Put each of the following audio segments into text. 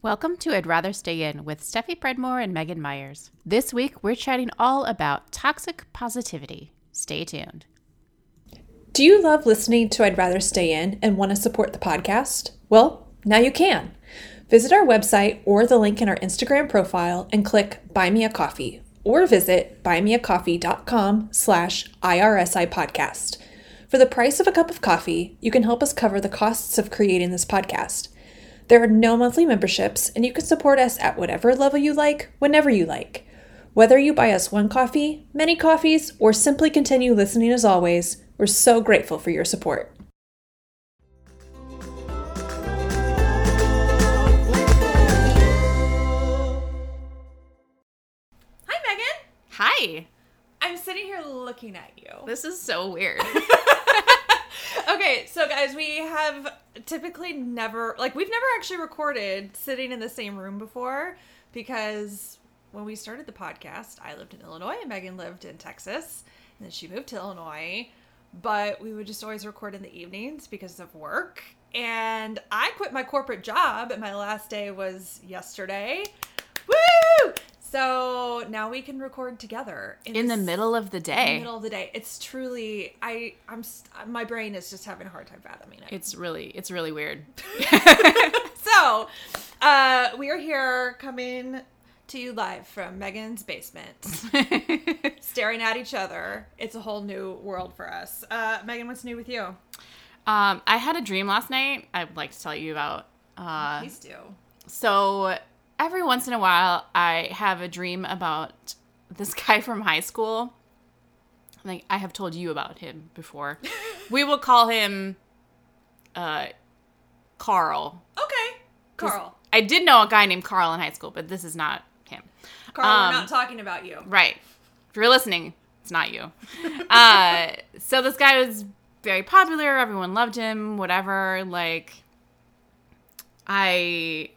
Welcome to I'd Rather Stay In with Steffi Predmore and Megan Myers. This week, we're chatting all about toxic positivity. Stay tuned. Do you love listening to I'd Rather Stay In and want to support the podcast? Well, now you can. Visit our website or the link in our Instagram profile and click Buy Me a Coffee or visit buymeacoffee.com slash IRSI podcast. For the price of a cup of coffee, you can help us cover the costs of creating this podcast. There are no monthly memberships, and you can support us at whatever level you like, whenever you like. Whether you buy us one coffee, many coffees, or simply continue listening as always, we're so grateful for your support. Hi, Megan. Hi. I'm sitting here looking at you. This is so weird. okay, so guys, we have typically never, like, we've never actually recorded sitting in the same room before because when we started the podcast, I lived in Illinois and Megan lived in Texas. And then she moved to Illinois. But we would just always record in the evenings because of work. And I quit my corporate job, and my last day was yesterday. Woo! So now we can record together In the this- middle of the day. in the middle of the day. It's truly I I'm st- my brain is just having a hard time fathoming it. It's really, it's really weird. so, uh, we are here coming to you live from Megan's basement, staring at each other. It's a whole new world for us. Uh, Megan, what's new with you? Um, I had a dream last night. I'd like to tell you about. Uh, Please do. so every once in a while, I have a dream about this guy from high school. Like I have told you about him before. we will call him, uh, Carl. Okay, Carl. I did know a guy named Carl in high school, but this is not him. Carl, Um, we're not talking about you. Right. If you're listening, it's not you. uh, so this guy was very popular. Everyone loved him. Whatever. Like, I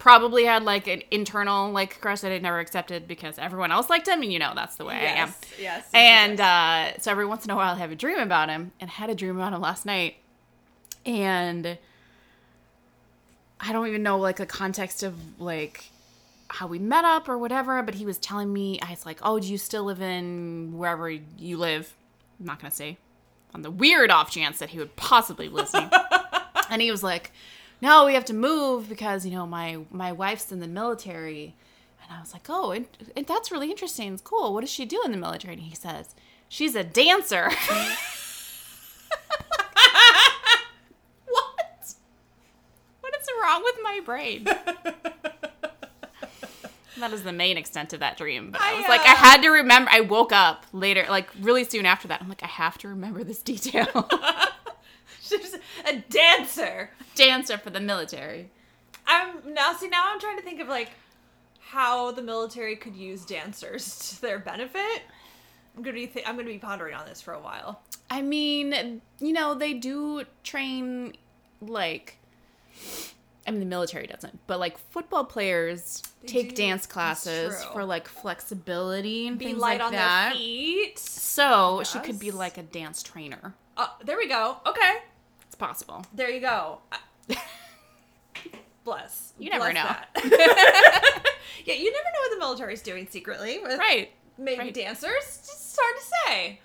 probably had like an internal like crush that I never accepted because everyone else liked him, and you know that's the way I am. Yes, yes. yes, And yes. uh, so every once in a while, I have a dream about him, and I had a dream about him last night, and I don't even know like the context of like how we met up or whatever, but he was telling me, I was like, "Oh, do you still live in wherever you live?" I'm not gonna say on the weird off chance that he would possibly be listening. and he was like, "No, we have to move because you know my my wife's in the military." And I was like, "Oh, and, and that's really interesting. It's cool. What does she do in the military?" And he says, "She's a dancer." what? What is wrong with my brain? that is the main extent of that dream. But I, I, was like, uh, I had to remember. I woke up later, like really soon after that. I'm like, I have to remember this detail. a dancer. Dancer for the military. I'm now see now I'm trying to think of like how the military could use dancers to their benefit. I'm gonna be th- I'm gonna be pondering on this for a while. I mean, you know, they do train like. I mean, the military doesn't, but like football players take do. dance classes for like flexibility and Be things light like on that. their feet. So she could be like a dance trainer. Uh, there we go. Okay, It's possible. there you go. Bless. You never Bless know. yeah, you never know what the military's doing secretly. With Right. Maybe right. dancers. It's hard to say.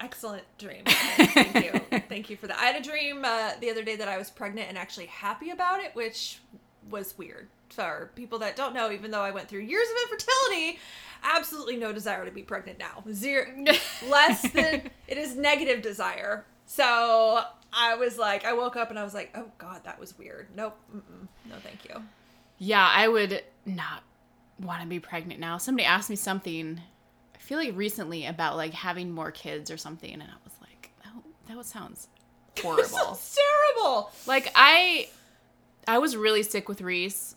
Excellent dream. Thank you. Thank you for that. I had a dream uh, the other day that I was pregnant and actually happy about it, which was weird for people that don't know. Even though I went through years of infertility, absolutely no desire to be pregnant now. Zero, less than it is negative desire. So I was like, I woke up and I was like, oh god, that was weird. Nope, no, thank you. Yeah, I would not want to be pregnant now. Somebody asked me something, I feel like recently about like having more kids or something, and I was like, that, that sounds horrible. Sounds terrible. like I, I was really sick with Reese.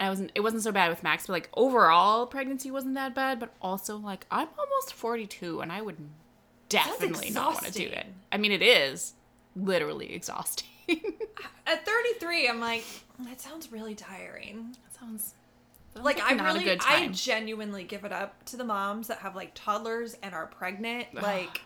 I wasn't. It wasn't so bad with Max, but like overall pregnancy wasn't that bad. But also like I'm almost 42, and I would definitely not want to do it. I mean, it is literally exhausting. At 33, I'm like, that sounds really tiring. that sounds Like I not really, a good I genuinely give it up to the moms that have like toddlers and are pregnant. Like,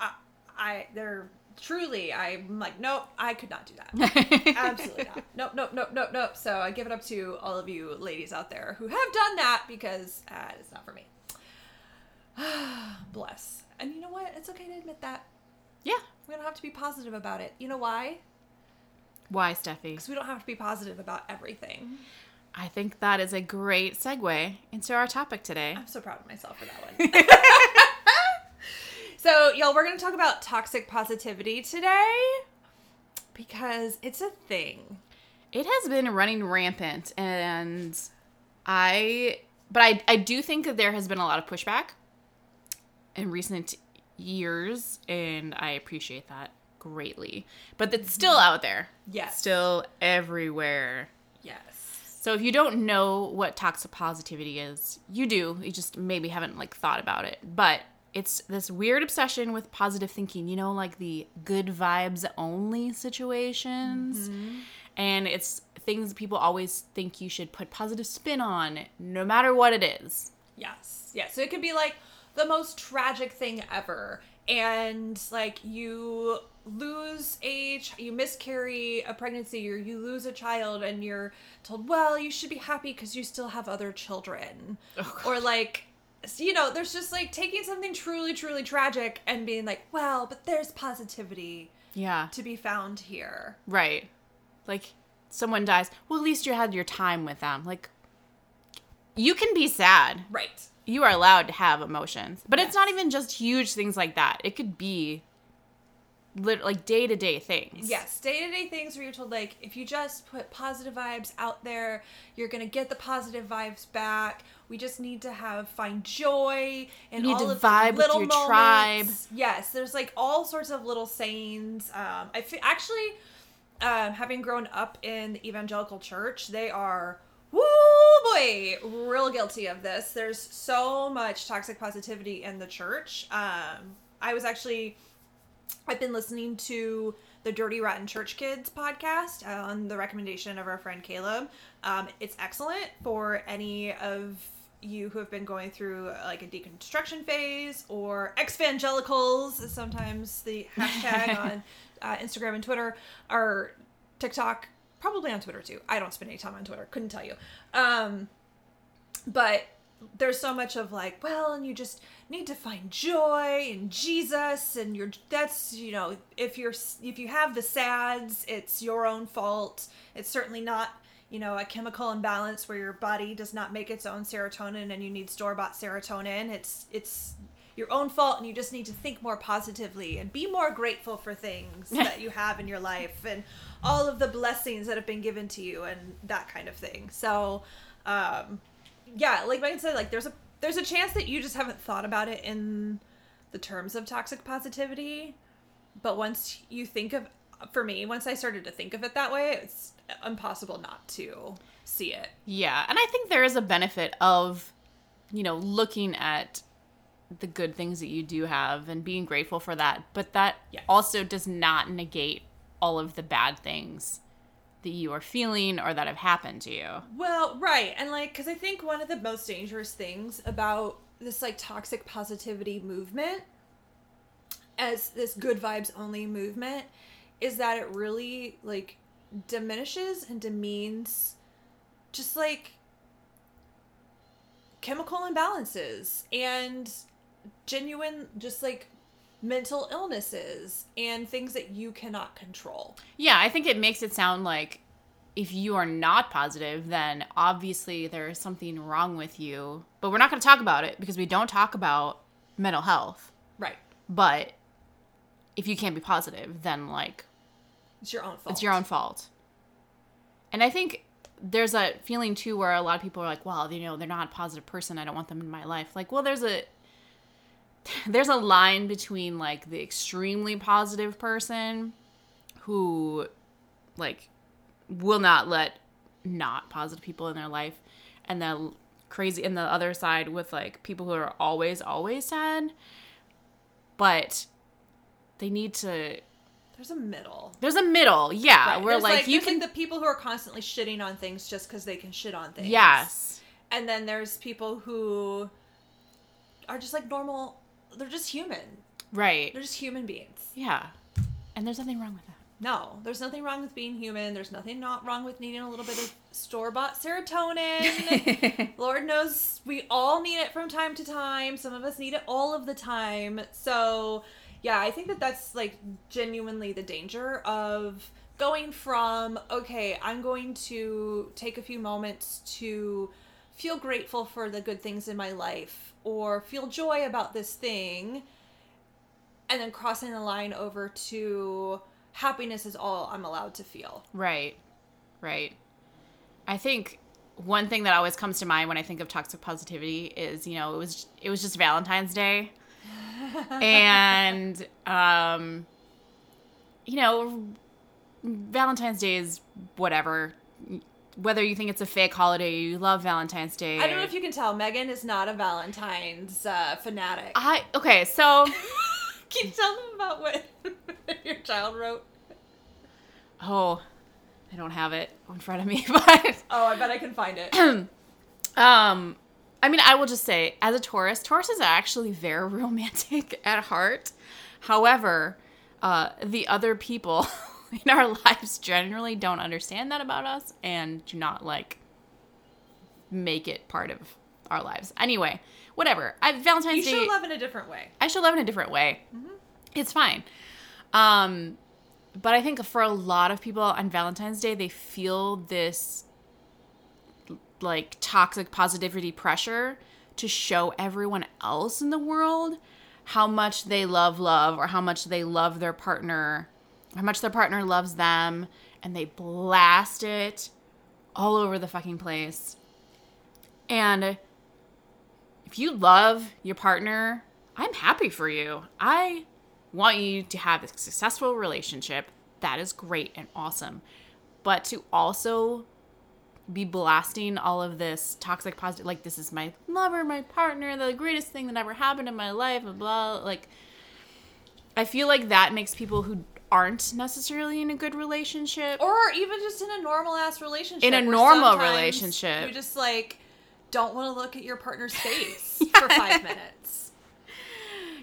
I, I, they're truly, I'm like, nope, I could not do that. Absolutely not. Nope, nope, nope, nope, nope. So I give it up to all of you ladies out there who have done that because uh, it's not for me. Bless. And you know what? It's okay to admit that. yeah. We don't have to be positive about it. You know why? Why, Steffi? Because we don't have to be positive about everything. I think that is a great segue into our topic today. I'm so proud of myself for that one. so, y'all, we're going to talk about toxic positivity today because it's a thing. It has been running rampant, and I, but I, I do think that there has been a lot of pushback in recent years, and I appreciate that greatly. But it's still out there, Yes. still everywhere. Yes. So if you don't know what toxic positivity is, you do. You just maybe haven't like thought about it. But it's this weird obsession with positive thinking, you know, like the good vibes only situations. Mm-hmm. And it's things people always think you should put positive spin on, no matter what it is. Yes. Yes. So it could be like the most tragic thing ever. And like you lose a, ch- you miscarry a pregnancy or you lose a child and you're told, well, you should be happy because you still have other children. Oh, or like, you know, there's just like taking something truly, truly tragic and being like, well, but there's positivity Yeah. to be found here. Right. Like someone dies. Well, at least you had your time with them. Like you can be sad. Right. You are allowed to have emotions but it's not even just huge things like that it could be lit- like day-to-day things Yes, day to day things where you're told like if you just put positive vibes out there, you're gonna get the positive vibes back. We just need to have find joy and You need all to of vibe the with little your moments. tribe. Yes, there's like all sorts of little sayings. Um, I actually, um, having grown up in the evangelical church, they are. Woo boy, real guilty of this. There's so much toxic positivity in the church. Um, I was actually I've been listening to the Dirty Rotten Church Kids podcast uh, on the recommendation of our friend Caleb. Um, it's excellent for any of you who have been going through uh, like a deconstruction phase or evangelicals is sometimes the hashtag on uh, Instagram and Twitter or TikTok, probably on Twitter too. I don't spend any time on Twitter, couldn't tell you. Um, but there's so much of like well and you just need to find joy in jesus and you're that's you know if you're if you have the sads it's your own fault it's certainly not you know a chemical imbalance where your body does not make its own serotonin and you need store-bought serotonin it's it's your own fault and you just need to think more positively and be more grateful for things that you have in your life and all of the blessings that have been given to you and that kind of thing so um yeah, like Megan said, like there's a there's a chance that you just haven't thought about it in the terms of toxic positivity. But once you think of for me, once I started to think of it that way, it's impossible not to see it. yeah and i think there is a benefit of you know looking at the good things that you do have and being grateful for that but that Yes. also does not negate all of the bad things that you are feeling or that have happened to you Well, right. And like cuz I think one of the most dangerous things about this like toxic positivity movement as this good vibes only movement is that it really like diminishes and demeans just like chemical imbalances and genuine just like mental illnesses and things that you cannot control. Yeah, I think it makes it sound like if you are not positive, then obviously there's something wrong with you. But we're not going to talk about it because we don't talk about mental health. Right. But if you can't be positive, then like It's your own fault. it's your own fault. And I think there's a feeling too where a lot of people are like, well, you know, they're not a positive person. I don't want them in my life. Like, well, there's a there's a line between like the extremely positive person who like will not let not positive people in their life and the crazy and the other side with like people who are always always sad but they need to There's a middle. there's a middle yeah Right. where There's, like, you can like, the people who are constantly shitting on things just because they can shit on things. yes And then there's people who are just like normal. They're just human. right They're just human beings. yeah And there's nothing wrong with that. No, there's nothing wrong with being human. There's nothing not wrong with needing a little bit of store bought serotonin. Lord knows we all need it from time to time. Some of us need it all of the time. So, yeah, I think that that's like genuinely the danger of going from, okay, I'm going to take a few moments to feel grateful for the good things in my life or feel joy about this thing, and then crossing the line over to happiness is all I'm allowed to feel. Right. Right. I think one thing that always comes to mind when I think of toxic positivity is, you know, it was it was just Valentine's Day. and um you know, Valentine's Day is whatever. Whether you think it's a fake holiday, you love Valentine's Day. I don't know if you can tell, Megan is not a Valentine's uh, fanatic. I okay, so Can you tell them about what your child wrote? oh, I don't have it in front of me, but Oh, I bet I can find it. Um, I mean, I will just say, as a Taurus, Taurus is actually very romantic at heart. However, uh, the other people in our lives generally don't understand that about us and do not like make it part of our lives. Anyway, whatever. I, Valentine's you Day. show love in a different way. I show love in a different way. It's fine. Um, but I think for a lot of people on Valentine's Day, they feel this like toxic positivity pressure to show everyone else in the world how much they love love or how much they love their partner, how much their partner loves them, and they blast it all over the fucking place. And if you love your partner, I'm happy for you. I want you to have a successful relationship. That is great and awesome. But to also be blasting all of this toxic positive like this is my lover, my partner, the greatest thing that ever happened in my life, blah blah like I feel like that makes people who aren't necessarily in a good relationship Or even just in a normal ass relationship. In a normal relationship. You just like don't want to look at your partner's face for five minutes.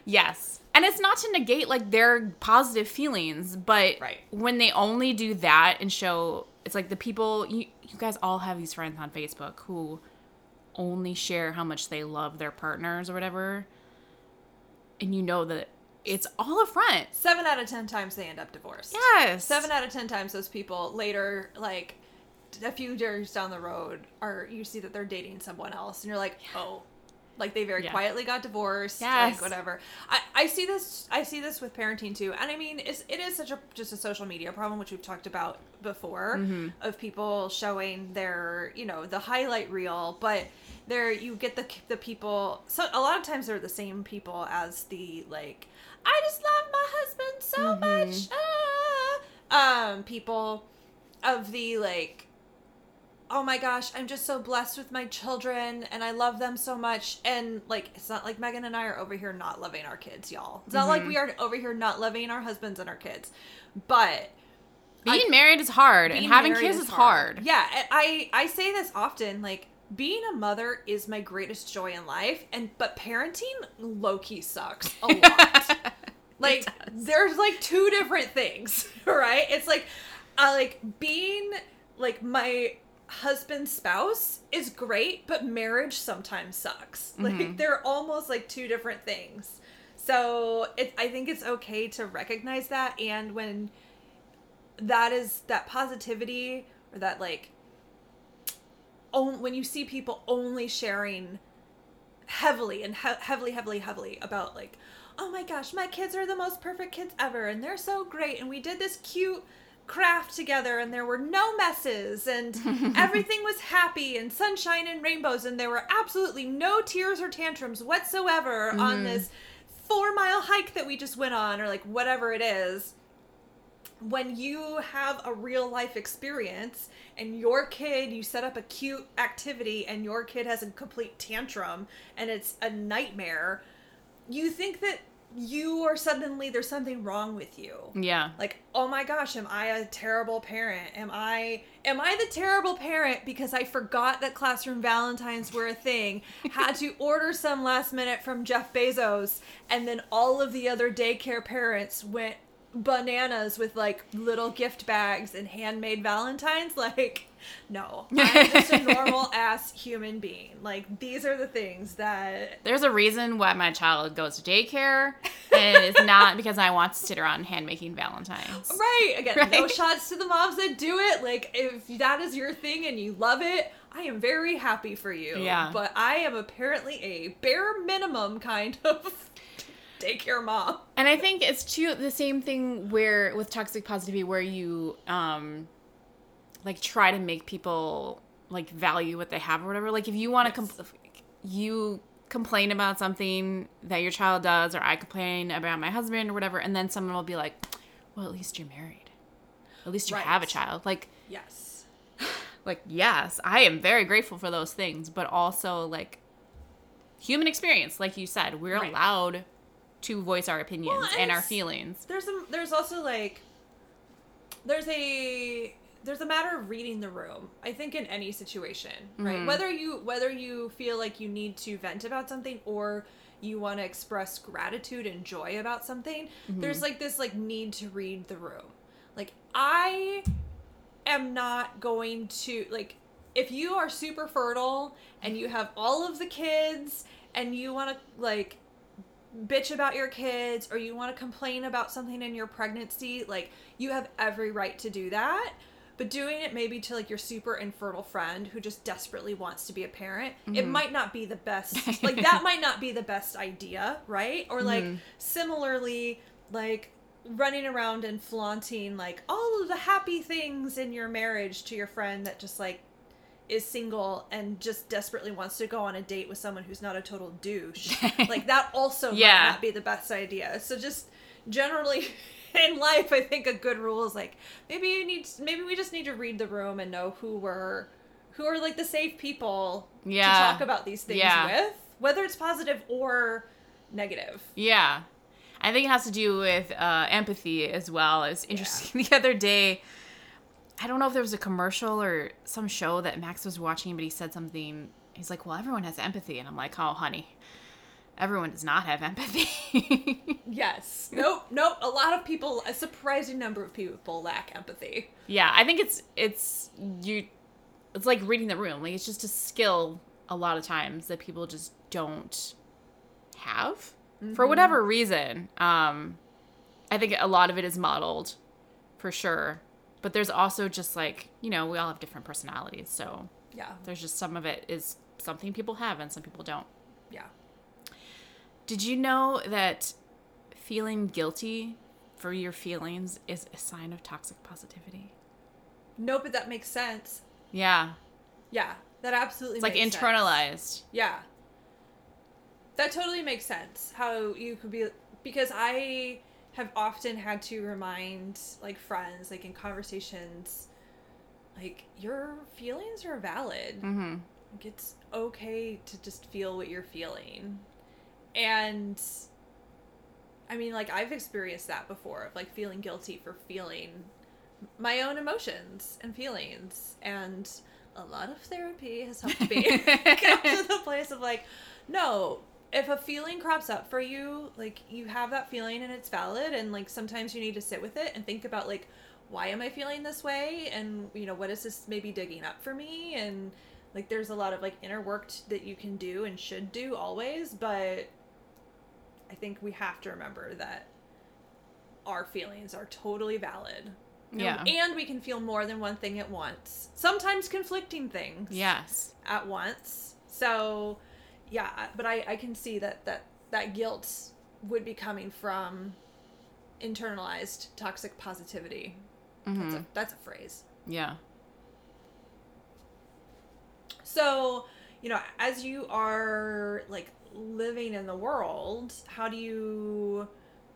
Yes. And it's not to negate like their positive feelings, but Right. when they only do that and show it's like the people you you guys all have these friends on Facebook who only share how much they love their partners or whatever. And you know that it's all a front. Seven out of ten times they end up divorced. Yes. Seven out of ten times those people later, like a few years down the road, are you see that they're dating someone else, and you're like, oh, like they very Yeah. quietly got divorced, Yes. like whatever. I, I see this I see this with parenting too, and I mean it's it is such a just a social media problem which we've talked about before Mm-hmm. of people showing their you know the highlight reel, but there you get the the people. So a lot of times they're the same people as the like. I just love my husband so much. Ah. Um, people of the like oh my gosh, I'm just so blessed with my children and I love them so much. And like, it's not like Megan and I are over here not loving our kids, y'all. It's not like we are over here not loving our husbands and our kids. But Being married is hard and having kids is hard. Yeah, I I say this often. Like being a mother is my greatest joy in life, and but parenting low key sucks a lot. like there's like two different things, right? It's like, uh, like being like my husband's spouse is great, but marriage sometimes sucks. Like they're almost like two different things. So it, I think it's okay to recognize that, and when that is that positivity or that like on, when you see people only sharing heavily and he- heavily heavily heavily about like oh my gosh my kids are the most perfect kids ever and they're so great and we did this cute craft together and there were no messes and everything was happy and sunshine and rainbows and there were absolutely no tears or tantrums whatsoever on mm-hmm. this four mile hike that we just went on or like whatever it is when you have a real life experience and your kid you set up a cute activity and your kid has a complete tantrum and it's a nightmare you think that you are suddenly there's something wrong with you. Yeah. like oh my gosh am i a terrible parent? Am i am i the terrible parent because i forgot that classroom valentines were a thing? Had to order some last minute from jeff bezos and then all of the other daycare parents went bananas with like little gift bags and handmade valentines like no. I'm just a normal ass human being. Like these are the things that There's a reason why my child goes to daycare, and it's not because I want to sit around hand making Valentines. right again no shots to the moms that do it. Like if that is your thing and you love it i am very happy for you. Yeah. but i am apparently a bare minimum kind of daycare mom And I think it's too the same thing where with toxic positivity, where you um, like try to make people like value what they have or whatever. Like if you want to Yes. compl- you complain about something that your child does, or I complain about my husband or whatever, and then someone will be like, "Well, at least you're married. At least you Right. have a child." Like yes like yes i am very grateful for those things but also like human experience like you said we're Right. allowed to voice our opinions Well, and and our feelings. There's a there's also like there's a there's a matter of reading the room i think in any situation right? Mhm. whether you whether you feel like you need to vent about something or you want to express gratitude and joy about something there's like this like need to read the room. Like i am not going to like if you are super fertile and you have all of the kids and you want to like bitch about your kids or you want to complain about something in your pregnancy, like you have every right to do that. But doing it maybe to like your super infertile friend who just desperately wants to be a parent, it mm-hmm. might not be the best. like that might not be the best idea, right? Or like mm-hmm. similarly, like running around and flaunting like all of the happy things in your marriage to your friend that just like is single and just desperately wants to go on a date with someone who's not a total douche. like that also Yeah. might not be the best idea. So just generally in life, I think a good rule is like maybe you need maybe we just need to read the room and know who we're who are like the safe people Yeah. to talk about these things Yeah. with, whether it's positive or negative. yeah i think it has to do with uh, empathy as well it's interesting the other day i don't know if there was a commercial or some show that max was watching but he said something he's like well everyone has empathy and i'm like oh honey everyone does not have empathy Yes. Nope. Nope. A lot of people, a surprising number of people lack empathy. Yeah, I think it's it's you it's like reading the room. Like it's just a skill a lot of times that people just don't have for whatever reason. Um I think a lot of it is modeled for sure. But there's also just like, you know, we all have different personalities. So Yeah. there's just some of it is something people have and some people don't. Yeah. Did you know that feeling guilty for your feelings is a sign of toxic positivity? No, but that makes sense. Yeah. Yeah. That absolutely It's like makes sense. internalized. Yeah. That totally makes sense. How you could be because I have often had to remind like friends, like in conversations, like your feelings are valid. Mm-hmm. Like it's okay to just feel what you're feeling. And I mean, like I've experienced that before, of like feeling guilty for feeling my own emotions and feelings. And a lot of therapy has helped me get to the place of like, no, if a feeling crops up for you, like you have that feeling and it's valid, and like sometimes you need to sit with it and think about like, why am I feeling this way? And you know, what is this maybe digging up for me? And like, there's a lot of like inner work t- that you can do and should do always, but I think we have to remember that our feelings are totally valid. Yeah. And we can feel more than one thing at once. Sometimes conflicting things Yes. at once. So, yeah, but I, I can see that, that that guilt would be coming from internalized toxic positivity. That's, Mm-hmm. a, that's a phrase. Yeah. So, you know, as you are like living in the world, how do you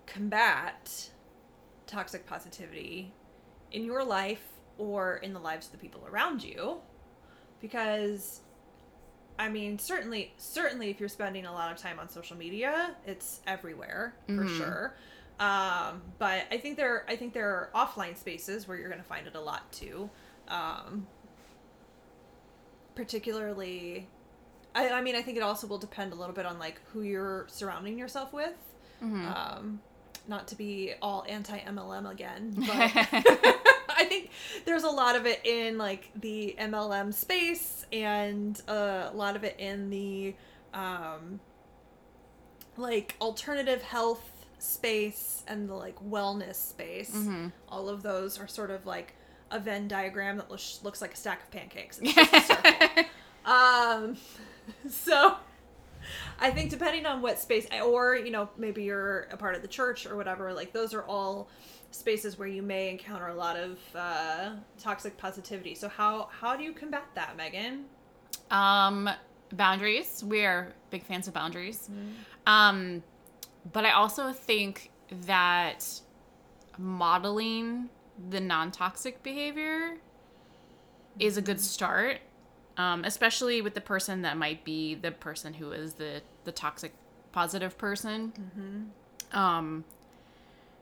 combat toxic positivity in your life or in the lives of the people around you? Because I mean, certainly certainly if you're spending a lot of time on social media, it's everywhere for Mhm. sure. Um, but I think there I think there are offline spaces where you're going to find it a lot too. Um, particularly I, I mean i think it also will depend a little bit on like who you're surrounding yourself with Mm-hmm. um not to be all anti MLM again, but I think there's a lot of it in like the MLM space and uh, a lot of it in the um, like alternative health space and the like wellness space. Mm-hmm. All of those are sort of like a Venn diagram that looks looks like a stack of pancakes. It's just a circle. Um, so I think depending on what space, or you know, maybe you're a part of the church or whatever, like those are all spaces where you may encounter a lot of uh, toxic positivity. So how how do you combat that, Megan? Um, boundaries. We are big fans of boundaries. Um, but I also think that modeling the non toxic behavior is a good start, um, especially with the person that might be the person who is the, the toxic positive person. Um,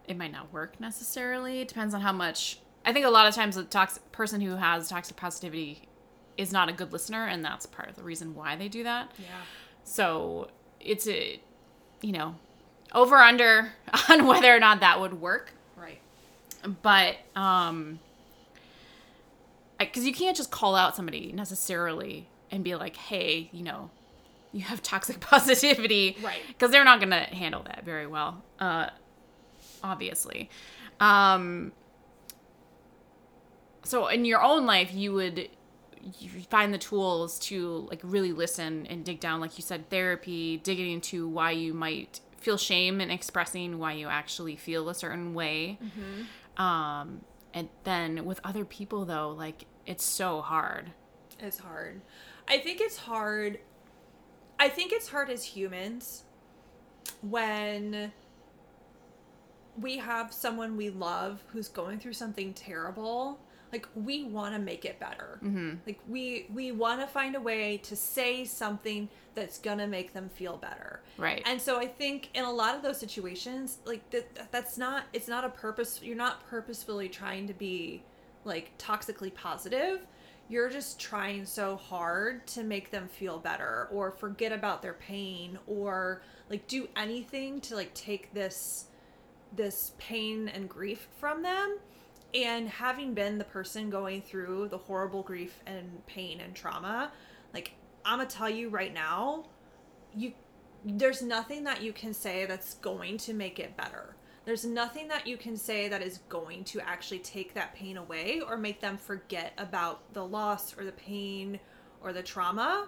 it might not work necessarily. It depends on how much. I think a lot of times the toxic person who has toxic positivity is not a good listener, and that's part of the reason why they do that. Yeah. So it's a, you know, over under on whether or not that would work. Right. But um, because you can't just call out somebody necessarily and be like, hey, you know, you have toxic positivity, Right. Because they're not gonna handle that very well, uh, obviously. Um, so in your own life, you would you find the tools to like really listen and dig down, like you said, therapy, digging into why you might feel shame and expressing why you actually feel a certain way. Um, and then with other people, though, like it's so hard. It's hard. I think it's hard. I think it's hard as humans when we have someone we love who's going through something terrible. Like we want to make it better. Mm-hmm. Like we we want to find a way to say something that's gonna make them feel better. Right. And so I think in a lot of those situations, like that, that's not it's not a purpose. You're not purposefully trying to be like toxically positive. You're just trying so hard to make them feel better or forget about their pain or like do anything to like take this this pain and grief from them. And having been the person going through the horrible grief and pain and trauma, like I'm gonna tell you right now, you there's nothing that you can say that's going to make it better. There's nothing that you can say that is going to actually take that pain away or make them forget about the loss or the pain or the trauma.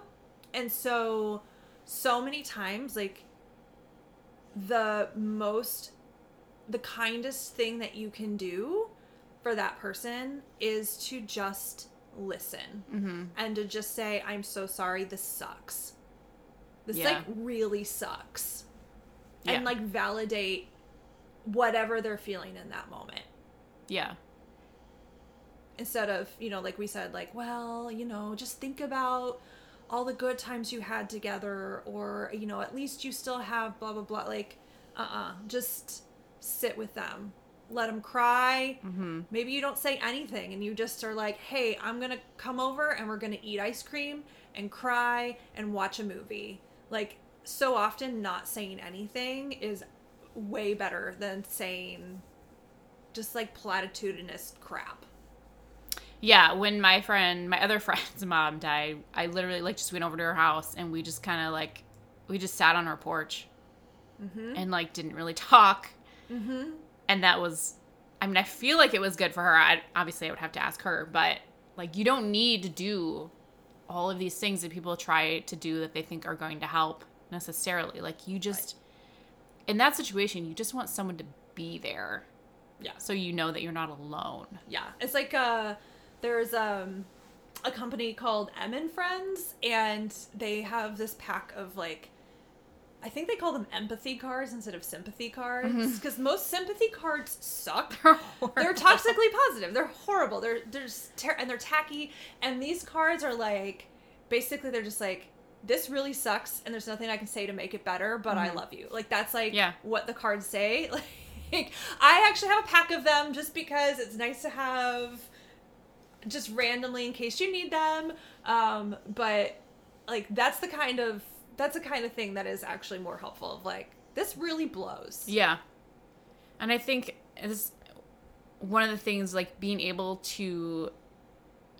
And so so many times like the most the kindest thing that you can do for that person is to just listen Mm-hmm. and to just say, I'm so sorry, this sucks. This Yeah. like really sucks. Yeah. And like validate whatever they're feeling in that moment. Yeah. Instead of, you know, like we said, like, well, you know, just think about all the good times you had together, or, you know, at least you still have blah, blah, blah. Like, uh uh Just sit with them. Let them cry. Mm-hmm. Maybe you don't say anything and you just are like, hey, I'm to come over and we're to eat ice cream and cry and watch a movie. Like, so often not saying anything is way better than saying just like platitudinous crap. Yeah, when my friend, my other friend's mom died, I literally like just went over to her house and we just kind of like, we just sat on her porch and like didn't really talk. Mm-hmm. And that was, I mean, I feel like it was good for her. I, obviously, I would have to ask her, but like, you don't need to do all of these things that people try to do that they think are going to help necessarily. Like, you just, in that situation, you just want someone to be there Yeah. so you know that you're not alone. Yeah, it's like uh, there's um, a company called Em and Friends, and they have this pack of like, I think they call them empathy cards instead of sympathy cards, because most sympathy cards suck. They're they're, toxically positive. They're horrible. They're they're just ter- and they're tacky. And these cards are like, basically, they're just like. This really sucks, and there's nothing I can say to make it better, but I love you. Like that's like Yeah. what the cards say. Like I actually have a pack of them just because it's nice to have just randomly in case you need them. Um, but like that's the kind of that's the kind of thing that is actually more helpful of like this really blows. Yeah. And I think this one of the things like being able to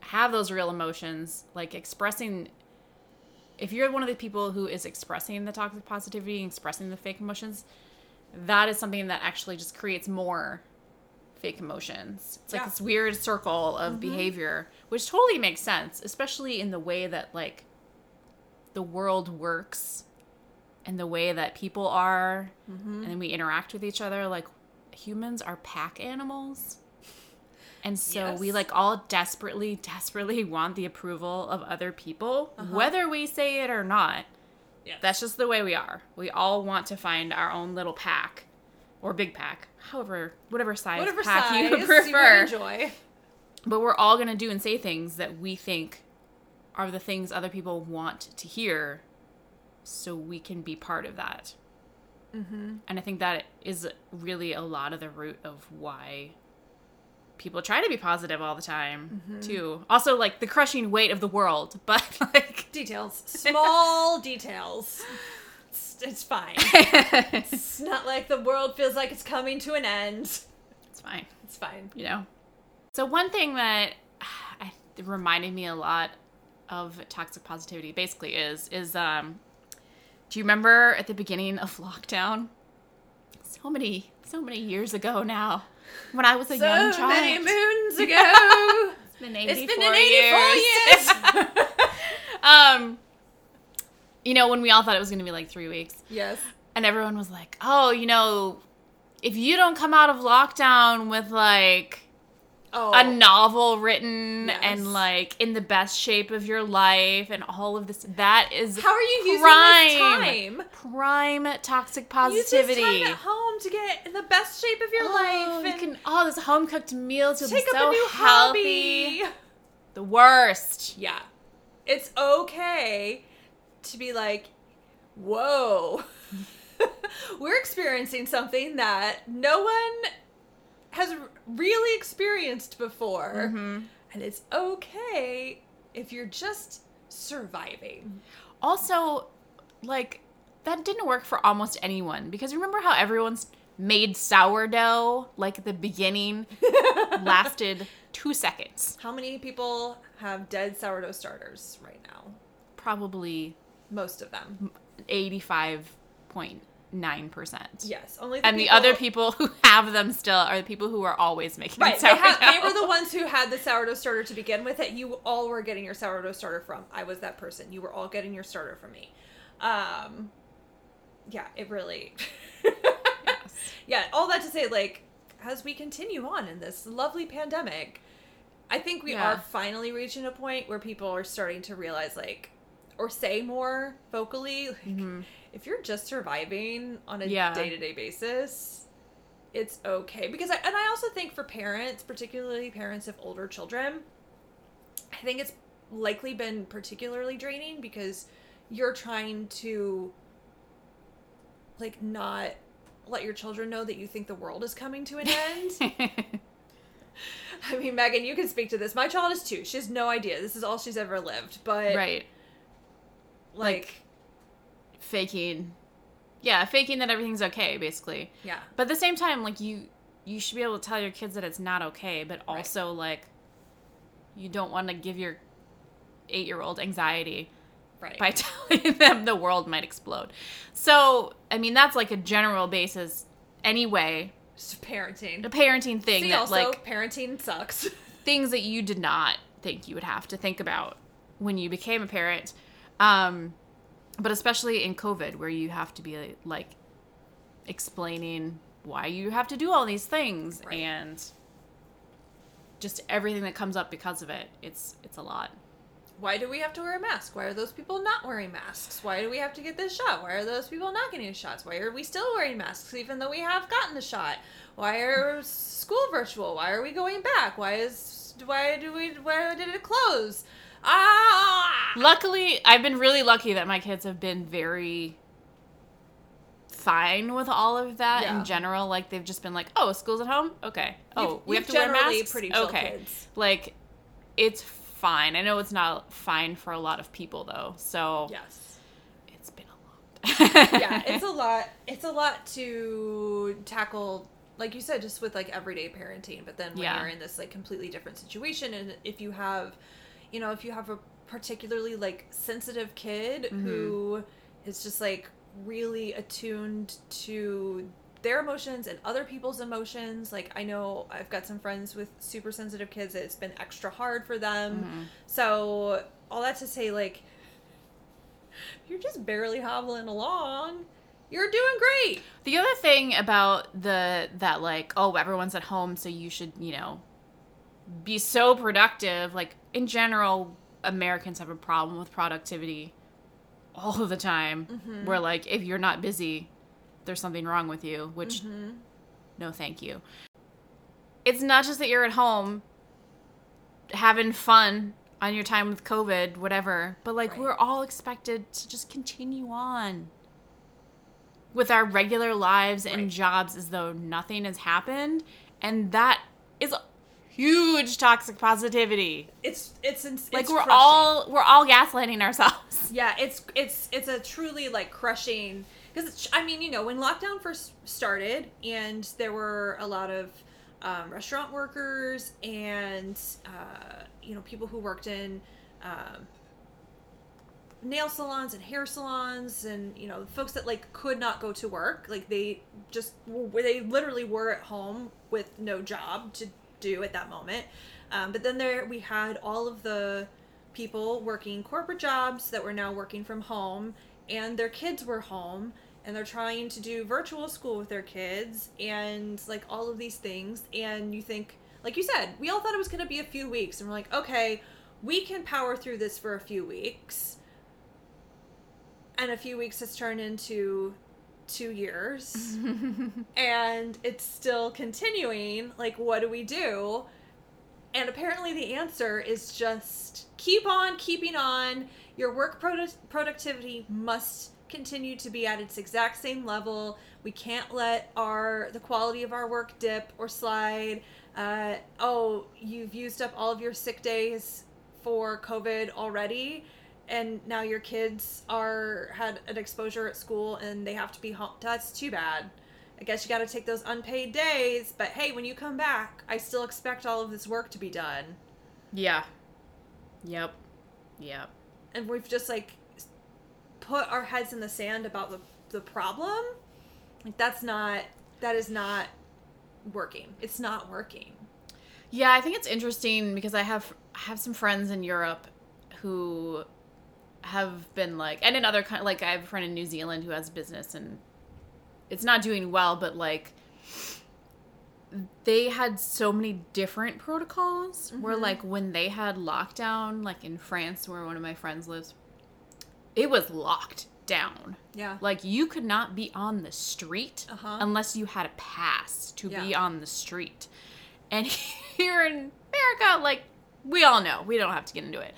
have those real emotions, like expressing if you're one of the people who is expressing the toxic positivity, expressing the fake emotions, that is something that actually just creates more fake emotions. It's like Yeah. this weird circle of mm-hmm. behavior, which totally makes sense, especially in the way that like the world works and the way that people are mm-hmm. and then we interact with each other like humans are pack animals. And so we like all desperately desperately want the approval of other people uh-huh. whether we say it or not. Yeah. That's just the way we are. We all want to find our own little pack or big pack, however, whatever size Whatever pack size you you prefer. would enjoy. but we're all going to do and say things that we think are the things other people want to hear so we can be part of that. Mm-hmm. And I think that is really a lot of the root of why people try to be positive all the time, too. Also, like the crushing weight of the world, but like. Details. Small details. It's, it's fine. It's not like the world feels like it's coming to an end. It's fine. It's fine. you know. So one thing that I, reminded me a lot of toxic positivity basically is is um do you remember at the beginning of lockdown so many so many years ago now when I was a young child. So many moons ago. it's been it's 84 been an 84 years. um you know when we all thought it was going to be like 3 weeks yes. and everyone was like, "Oh, you know, if you don't come out of lockdown with like Oh. a novel written Yes. and like in the best shape of your life and all of this that is How are you using this time? prime toxic Use positivity this time at home to get in the best shape of your oh, life you can oh this home cooked meals you'll take be up so a new healthy hobby. the worst Yeah. It's okay to be like, whoa. We're experiencing something that no one has really experienced before. Mm-hmm. And it's okay if you're just surviving. also like that didn't work for almost anyone because remember how everyone's made sourdough like the beginning lasted two seconds How many people have dead sourdough starters right now? probably Most of them. 85.9%. Yes. Only And the other people who have them still are the people who are always making Right, they, sourdough. they were the ones who had the sourdough starter to begin with that you all were getting your sourdough starter from. I was that person. You were all getting your starter from me. Um, yeah, it really. Yeah, all that to say, like, as we continue on in this lovely pandemic, I think we Yeah. are finally reaching a point where people are starting to realize, like, or say more vocally, like, if you're just surviving on a. Yeah. day to day basis, it's okay. Because I, and I also think for parents, particularly parents of older children, I think it's likely been particularly draining because you're trying to like not let your children know that you think the world is coming to an end. I mean, Megan, you can speak to this. My child is two. She has no idea. This is all she's ever lived. But right. like, Faking. Yeah, faking that everything's okay, basically. yeah. But at the same time, like, you you should be able to tell your kids that it's not okay, but Right. also, like, you don't want to give your eight year old anxiety Right. by telling them the world might explode. So, I mean, that's like a general basis anyway. Just parenting. the parenting thing See, that also, like parenting sucks. things that you did not think you would have to think about when you became a parent. Um, but especially in COVID, where you have to be like explaining why you have to do all these things Right. and just everything that comes up because of it. It's it's a lot. Why do we have to wear a mask? Why are those people not wearing masks? Why do we have to get this shot? Why are those people not getting shots? Why are we still wearing masks even though we have gotten the shot? Why are school virtual? Why are we going back? Why is why do we why did it close? Ah! Luckily, I've been really lucky that my kids have been very fine with all of that Yeah. in general. Like they've just been like, "Oh, school's at home. Okay. Oh, You've- we have to wear masks. pretty chill okay. kids. Like it's fine. I know it's not fine for a lot of people though. So Yes. it's been a lot. yeah, it's a lot. It's a lot to tackle like you said, just with like everyday parenting. But then when Yeah. you're in this like completely different situation, and if you have, you know, if you have a particularly like sensitive kid Mm-hmm. who is just like really attuned to their emotions and other people's emotions. Like I know I've got some friends with super sensitive kids that it's been extra hard for them. Mm-hmm. So all that to say, like you're just barely hobbling along. You're doing great. The other thing about the that like oh everyone's at home so you should you know be so productive like in general Americans have a problem with productivity all of the time Mm-hmm. where like if you're not busy there's something wrong with you which Mm-hmm. no thank you it's not just that you're at home having fun on your time with covid whatever but like Right. we're all expected to just continue on with our regular lives and jobs as though nothing has happened and that is huge toxic positivity It's it's, it's like we're crushing. all we're all gaslighting ourselves yeah it's it's it's a truly like crushing because i mean you know when lockdown first started and there were a lot of um, restaurant workers and uh, you know people who worked in um, nail salons and hair salons and you know folks that like could not go to work like they just they literally were at home with no job to do at that moment. Um, but then there we had all of the people working corporate jobs that were now working from home and their kids were home and they're trying to do virtual school with their kids and like all of these things. And you think like you said we all thought it was going to be a few weeks and we're like okay we can power through this for a few weeks. And a few weeks has turned into two years and it's still continuing like what do we do? And apparently the answer is just keep on keeping on. Your work produ- productivity must continue to be at its exact same level. We can't let our the quality of our work dip or slide. Uh, oh you've used up all of your sick days for covid already and now your kids are had an exposure at school and they have to be home. That's too bad. I guess you got to take those unpaid days but hey when you come back i still expect all of this work to be done. Yeah. Yep. Yep. And we've just like put our heads in the sand about the, the problem. Like that's not that is not working. It's not working. Yeah, I think it's interesting because I have I have some friends in Europe who have been like, and in other kind, like I have a friend in New Zealand who has a business and it's not doing well, but like they had so many different protocols where like when they had lockdown, like in France where one of my friends lives, it was locked down. yeah Like you could not be on the street Uh-huh. unless you had a pass to be on the street. And here in America, like we all know, we don't have to get into it.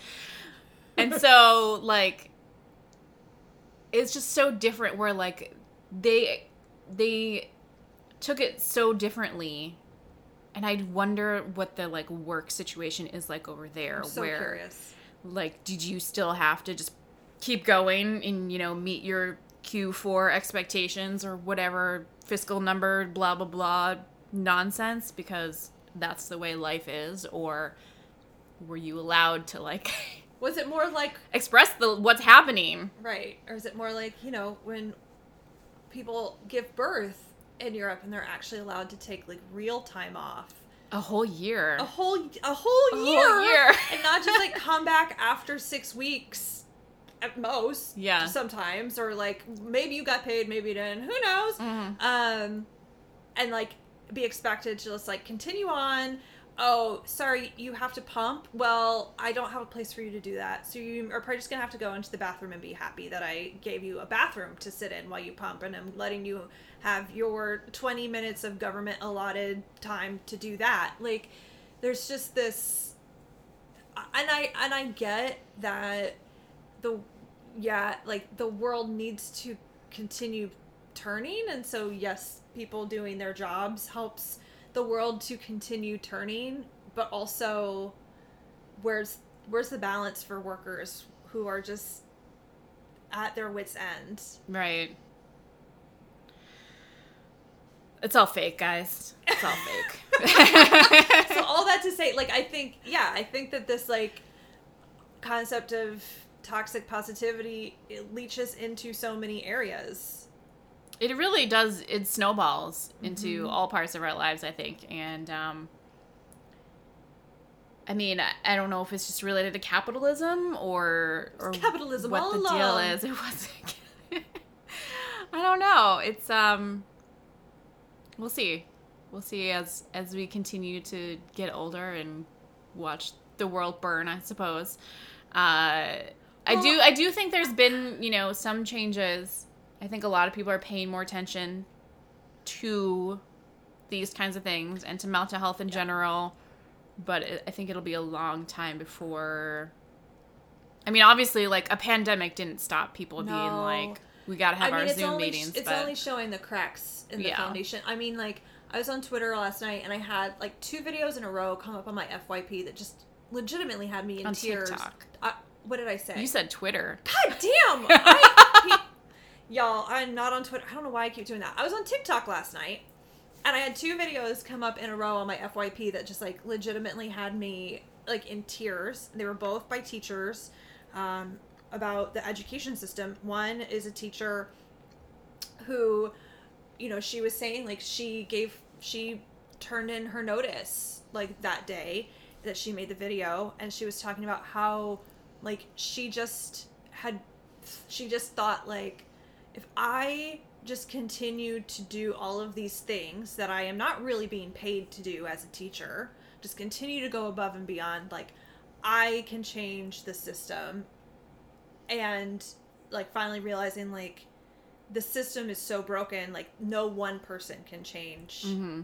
And so like it's just so different where like they they took it so differently. And I wonder what the like work situation is like over there i'm so where curious. like did you still have to just keep going and you know meet your q4 expectations or whatever fiscal number blah blah blah nonsense? Because that's the way life is. Or were you allowed to like was it more like express the what's happening Right. Or is it more like, you know, when people give birth in Europe and they're actually allowed to take like real time off? a whole year A whole a whole A year. whole year. and not just like come back after 6 weeks at most. Yeah. Sometimes or like maybe you got paid, maybe you didn't. Who knows? Mhm. Um and like be expected to just like continue on. Oh, sorry, you have to pump. Well, I don't have a place for you to do that. So you are probably just gonna have to go into the bathroom and be happy that I gave you a bathroom to sit in while you pump, and I'm letting you have your 20 minutes of government allotted time to do that. Like, there's just this, and I and I get that the yeah like the world needs to continue turning and so yes people doing their jobs helps the world to continue turning but also where's where's the balance for workers who are just at their wits end right it's all fake guys it's all fake. so all that to say, like I think, yeah, I think that this like concept of toxic positivity it leaches into so many areas. It really does. It snowballs into all parts of our lives, I think. And um, I mean, I- I don't know if it's just related to capitalism or or capitalism what the along. deal is. It wasn't. I don't know. It's um. We'll see. We'll see as as we continue to get older and watch the world burn. I suppose. Uh, I do. I do think there's been you know some changes. I think a lot of people are paying more attention to these kinds of things and to mental health in general. But it, I think it'll be a long time before. I mean, obviously, like a pandemic didn't stop people being like, "We got to have I mean, our Zoom only meetings." it's but only showing the cracks in the Yeah. foundation. I mean, like I was on Twitter last night and I had like two videos in a row come up on my FYP that just legitimately had me in On tears. I, what did I say? you said Twitter. God damn! I, y'all, I'm not on Twitter. I don't know why I keep doing that. I was on TikTok last night, and I had two videos come up in a row on my FYP that just like legitimately had me like in tears. They were both by teachers um, about the education system. One is a teacher who, you know, she was saying like she gave she turned in her notice like that day that she made the video and she was talking about how like she just had she just thought like if I just continue to do all of these things that I am not really being paid to do as a teacher, just continue to go above and beyond, like I can change the system. And like finally realizing like the system is so broken, like no one person can change Mm-hmm.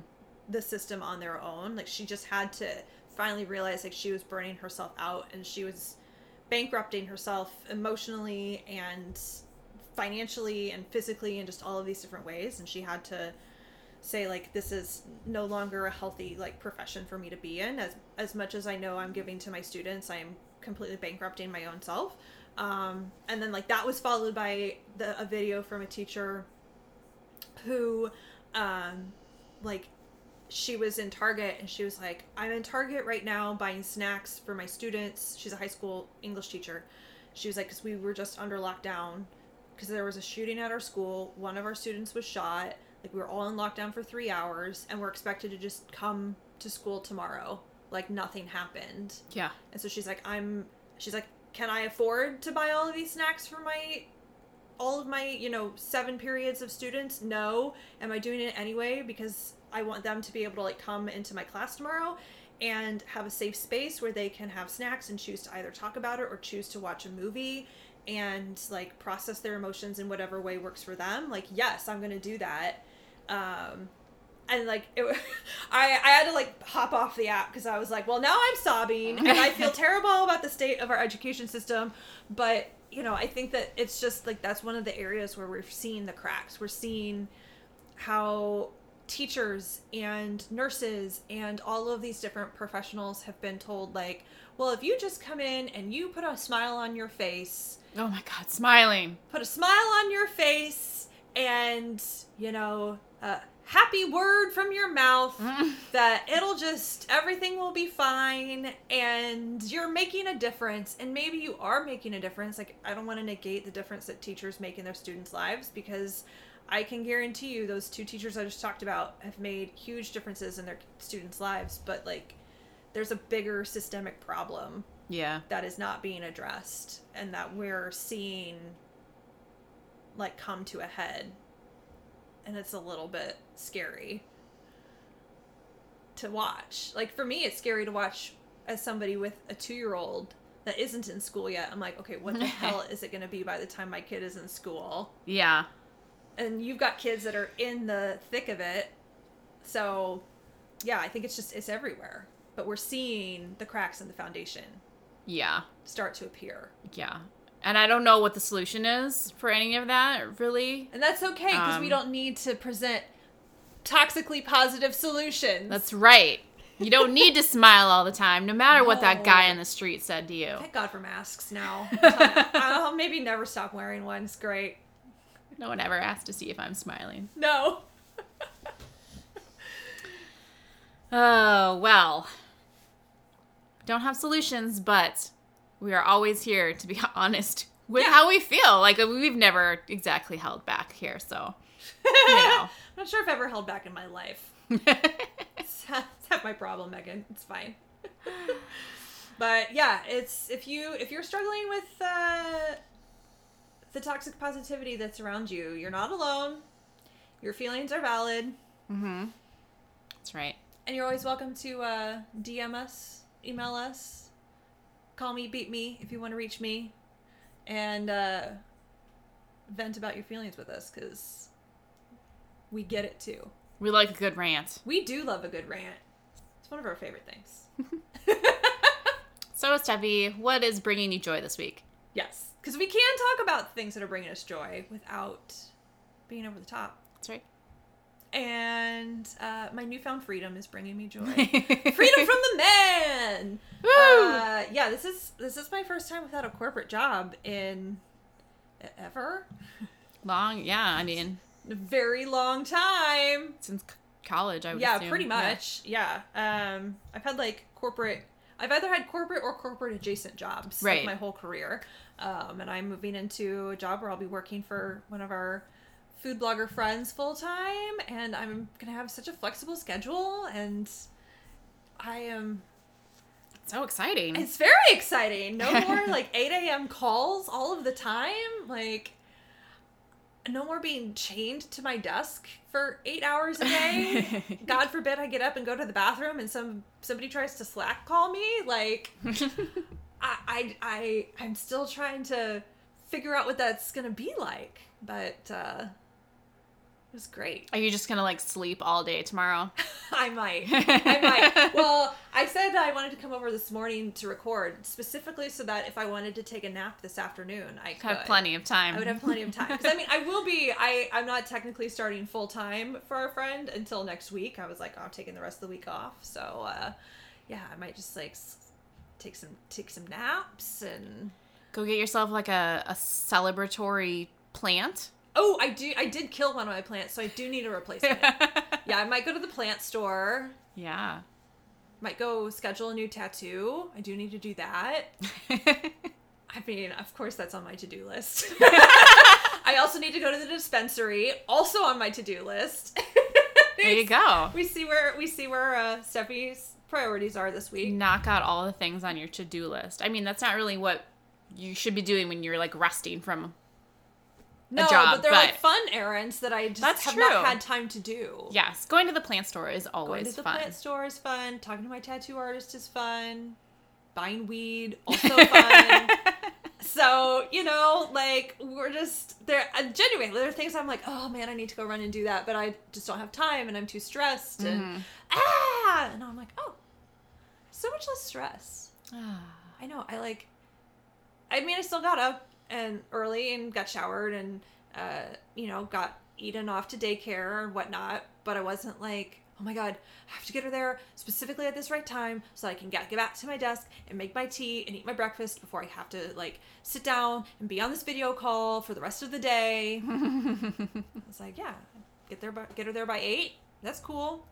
the system on their own. Like she just had to finally realize like she was burning herself out and she was bankrupting herself emotionally and financially and physically and just all of these different ways and she had to say like this is no longer a healthy like profession for me to be in as as much as I know I'm giving to my students I am completely bankrupting my own self um and then like that was followed by the a video from a teacher who um like she was in Target and she was like, I'm in Target right now buying snacks for my students. She's a high school English teacher. She was like, because we were just under lockdown because there was a shooting at our school. One of our students was shot. Like, we were all in lockdown for three hours and we're expected to just come to school tomorrow. Like, nothing happened. Yeah. And so she's like, I'm, she's like, can I afford to buy all of these snacks for my, all of my, you know, seven periods of students? No. Am I doing it anyway? Because I want them to be able to like come into my class tomorrow and have a safe space where they can have snacks and choose to either talk about it or choose to watch a movie and like process their emotions in whatever way works for them. Like, yes, I'm to do that. Um, and like it, I, I had to like hop off the app because I was like, well, now I'm sobbing and I feel terrible about the state of our education system. But you know, I think that it's just like that's one of the areas where we're seeing the cracks. We're seeing how teachers and nurses and all of these different professionals have been told like, well, if you just come in and you put a smile on your face, Oh my God, smiling. put a smile on your face and you know a happy word from your mouth mm. that it'll just everything will be fine and you're making a difference. And maybe you are making a difference. Like i don't want to negate the difference that teachers make in their students lives because i can guarantee you those two teachers i just talked about have made huge differences in their students lives. But like there's a bigger systemic problem Yeah. that is not being addressed and that we're seeing like come to a head. And it's a little bit scary to watch. Like for me it's scary to watch as somebody with a two-year-old that isn't in school yet. I'm like okay what the hell is it going to be by the time my kid is in school? Yeah. and you've got kids that are in the thick of it. So yeah i think it's just it's everywhere. But we're seeing the cracks in the foundation Yeah. start to appear Yeah. And I don't know what the solution is for any of that, really. And that's okay because we Um, don't need to present toxically positive solutions. That's right. You don't need to smile all the time, no matter what that guy in the street said to you. Thank God for masks now. I'll maybe never stop wearing one. It's great. No one ever asked to see if I'm smiling. No. Oh, well. Don't have solutions, but we are always here to be honest with Yeah. how we feel. Like we've never exactly held back here, so you know. I'm not sure if I've ever held back in my life. It's not my problem, Megan. It's fine. but yeah, it's if you if you're struggling with uh, the toxic positivity that's around you, you're not alone. Your feelings are valid, mm-hmm. That's right. and you're always welcome to uh, DM us, email us, call me, beat me if you want to reach me, and uh, vent about your feelings with us because we get it too. We like a good rant. We do love a good rant. It's one of our favorite things. So, Steffi, what is bringing you joy this week? yes, because we can talk about things that are bringing us joy without being over the top. That's right. And uh, my newfound freedom is bringing me joy. freedom from the man. Uh, yeah, this is this is my first time without a corporate job in ever Long, yeah. I mean, a very long time. since college, I would yeah assume. pretty much yeah. um i've had like corporate i've either had corporate or corporate adjacent jobs like, Right. my whole career um and i'm moving into a job where i'll be working for one of our food blogger friends full time and i'm gonna have such a flexible schedule and i am So exciting. it's very exciting no more like 8 a.m calls all of the time like no more being chained to my desk for eight hours a day God forbid I get up and go to the bathroom and some somebody tries to slack call me. Like I I, I I'm still trying to figure out what that's gonna be like. But uh was great. Are you just gonna like sleep all day tomorrow? I might. I might. Well, I said that I wanted to come over this morning to record specifically so that if I wanted to take a nap this afternoon, I could Have plenty of time. I would have plenty of time. Because I mean, I will be. I I'm not technically starting full time for our friend until next week. I was like, oh, I'm taking the rest of the week off. So, uh, yeah, I might just like take some take some naps and. Go get yourself like a, a celebratory plant. Oh, I do. I did kill one of my plants, so I do need a replacement. yeah, I might go to the plant store. Yeah. Might go schedule a new tattoo. I do need to do that. I mean, of course, that's on my to do list. I also need to go to the dispensary, also on my to do list. there you go. we see where we see where uh, Steffi's priorities are this week. Knock out all the things on your to do list. I mean, that's not really what you should be doing when you're like resting from. No, job, but they're but- like fun errands that I just That's have true. not had time to do. Yes, going to the plant store is Going always to the fun. plant store is fun. Talking to my tattoo artist is fun. Buying weed also fun. so you know, like we're just there. Uh, genuinely, there are things I'm like, oh man, I need to go run and do that, but I just don't have time, and I'm too stressed, Mm-hmm. and ah, and I'm like, oh, so much less stress. Ah. I know. I like. I mean, I still got up and early and got showered and uh, you know got Eden off to daycare and whatnot. But I wasn't like, oh my god, I have to get her there specifically at this right time so I can get, get back to my desk and make my tea and eat my breakfast before I have to like sit down and be on this video call for the rest of the day. It's like, yeah, get there, by, get her there by eight. That's cool.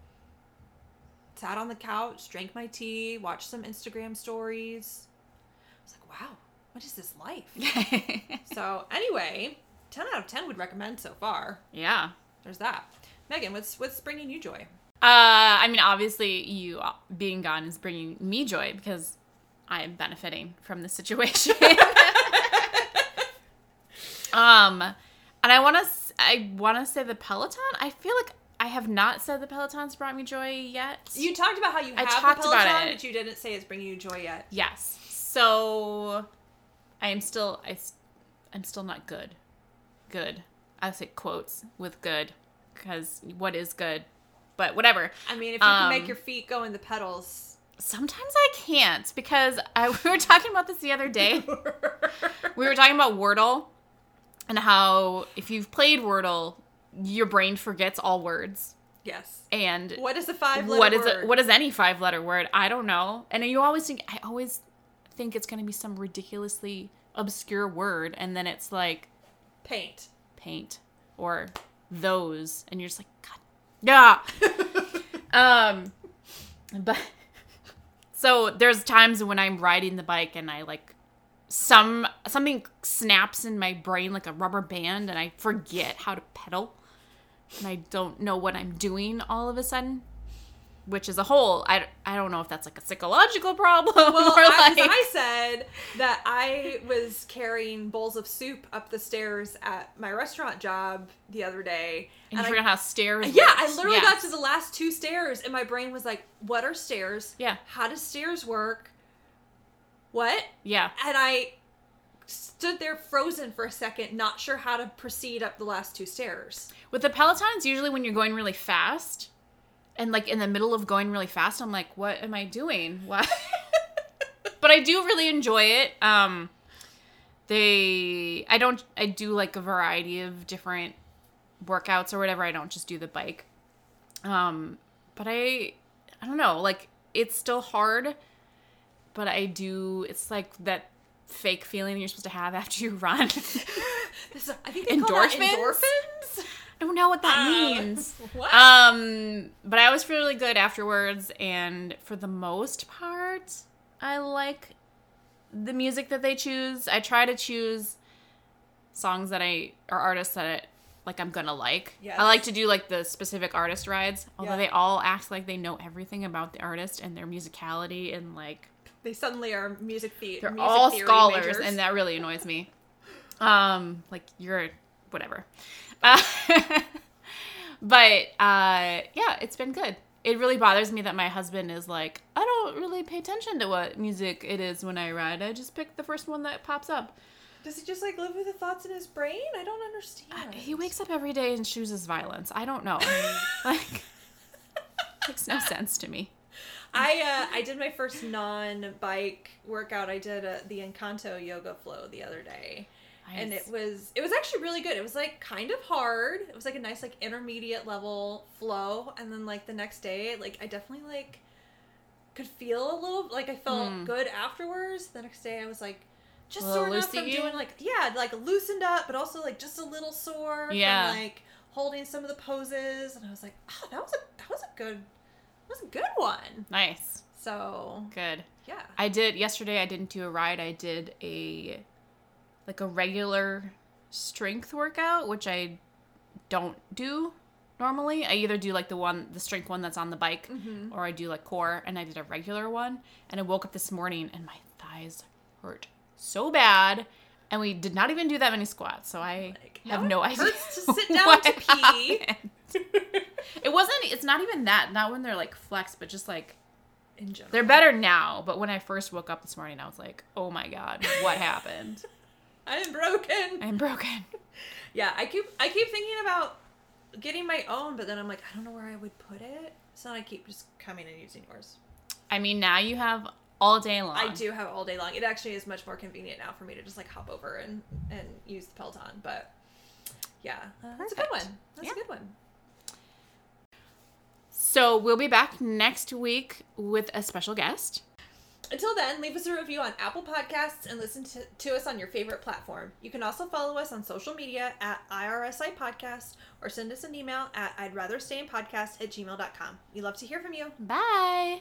Sat on the couch, drank my tea, watched some Instagram stories. I was like, wow, what is this life? so anyway, ten out of ten would recommend so far. yeah. There's that. Megan, what's what's bringing you joy? Uh, I mean, obviously, you uh, being gone is bringing me joy because I am benefiting from the situation. um, and I want to, I want to say the Peloton. I feel like I have not said the Peloton's brought me joy yet. You talked about how you I have talked the about Peloton, it. but you didn't say it's bringing you joy yet. yes. So, I am still, I, I'm still not good. Good. I say quotes with good because what is good? But whatever. I mean, if you can Um, make your feet go in the pedals. Sometimes I can't because I we were talking about this the other day. we were talking about Wordle and how if you've played Wordle, your brain forgets all words. yes. And What is a five letter what is word? it? What is any five letter word? I don't know. And you always think I always think it's going to be some ridiculously obscure word, and then it's like Paint. paint or those, and you're just like, God, yeah. um, but so there's times when I'm riding the bike and I like some something snaps in my brain like a rubber band and I forget how to pedal and I don't know what I'm doing all of a sudden. Which as a whole, I, I don't know if that's like a psychological problem Well, or I, like I said that I was carrying bowls of soup up the stairs at my restaurant job the other day. and you I- forgot how stairs. Yeah. I literally Yeah. got to the last two stairs, and my brain was like, "What are stairs? Yeah. How does stairs work? What?" Yeah. And I stood there frozen for a second, not sure how to proceed up the last two stairs. With the Pelotons, usually when you're going really fast, and like in the middle of going really fast, I'm like, what am I doing? Why? but I do really enjoy it. Um, they, I don't, I do like a variety of different workouts or whatever. I don't just do the bike. Um, but I, I don't know, like it's still hard, but I do. It's like that fake feeling you're supposed to have after you run. This- I think they call that Endorphins? I don't know what that Uh, means. What? Um, but I always feel really good afterwards, and for the most part, I like the music that they choose. I try to choose songs that I or artists that I, like I'm gonna like. Yes. I like to do like the specific artist rides, although Yeah. they all act like they know everything about the artist and their musicality and like they suddenly are music feet. they're music all scholars, majors. and that really annoys me. Um, like you're whatever. Uh, but uh, yeah, it's been good. It really bothers me that my husband is like, I don't really pay attention to what music it is when I ride. I just pick the first one that pops up. Does he just like live with the thoughts in his brain? I don't understand. He wakes up every day and chooses violence. I don't know. like, makes no sense to me. I uh, I did my first non-bike workout. I did uh, the Encanto yoga flow the other day, and it was it was actually really good. It was like kind of hard. It was like a nice like intermediate level flow, and then like the next day, like I definitely like could feel a little like I felt Mm. good afterwards. The next day, I was like just sore enough from doing like yeah like loosened up, but also like just a little sore Yeah. from like holding some of the poses, and I was like, oh, that was a that was a good that was a good one. Nice. So Good. yeah. I did yesterday. I didn't do a ride. I did a like a regular strength workout, which I don't do normally. I either do like the one, the strength one that's on the bike, Mm-hmm. or I do like core. And I did a regular one. And I woke up this morning and my thighs hurt so bad. And we did not even do that many squats, so I Like, have no, idea. hurts to sit down to pee. it wasn't. It's not even that. Not when they're like flexed, but just like In general. they're better now, but when I first woke up this morning, I was like, "Oh my god, what happened? I'm broken. I'm broken." Yeah, I keep I keep thinking about getting my own, but then I'm like, I don't know where I would put it. So I keep just coming and using yours. I mean, now you have all day long. I do have all day long. It actually is much more convenient now for me to just like hop over and and use the Peloton. But yeah, that's a good one. That's Yeah. a good one. So we'll be back next week with a special guest. Until then, leave us a review on Apple Podcasts and listen to, to us on your favorite platform. You can also follow us on social media at IRSI Podcast or send us an email at I'd rather stay in podcast at gmail.com. We love to hear from you. Bye.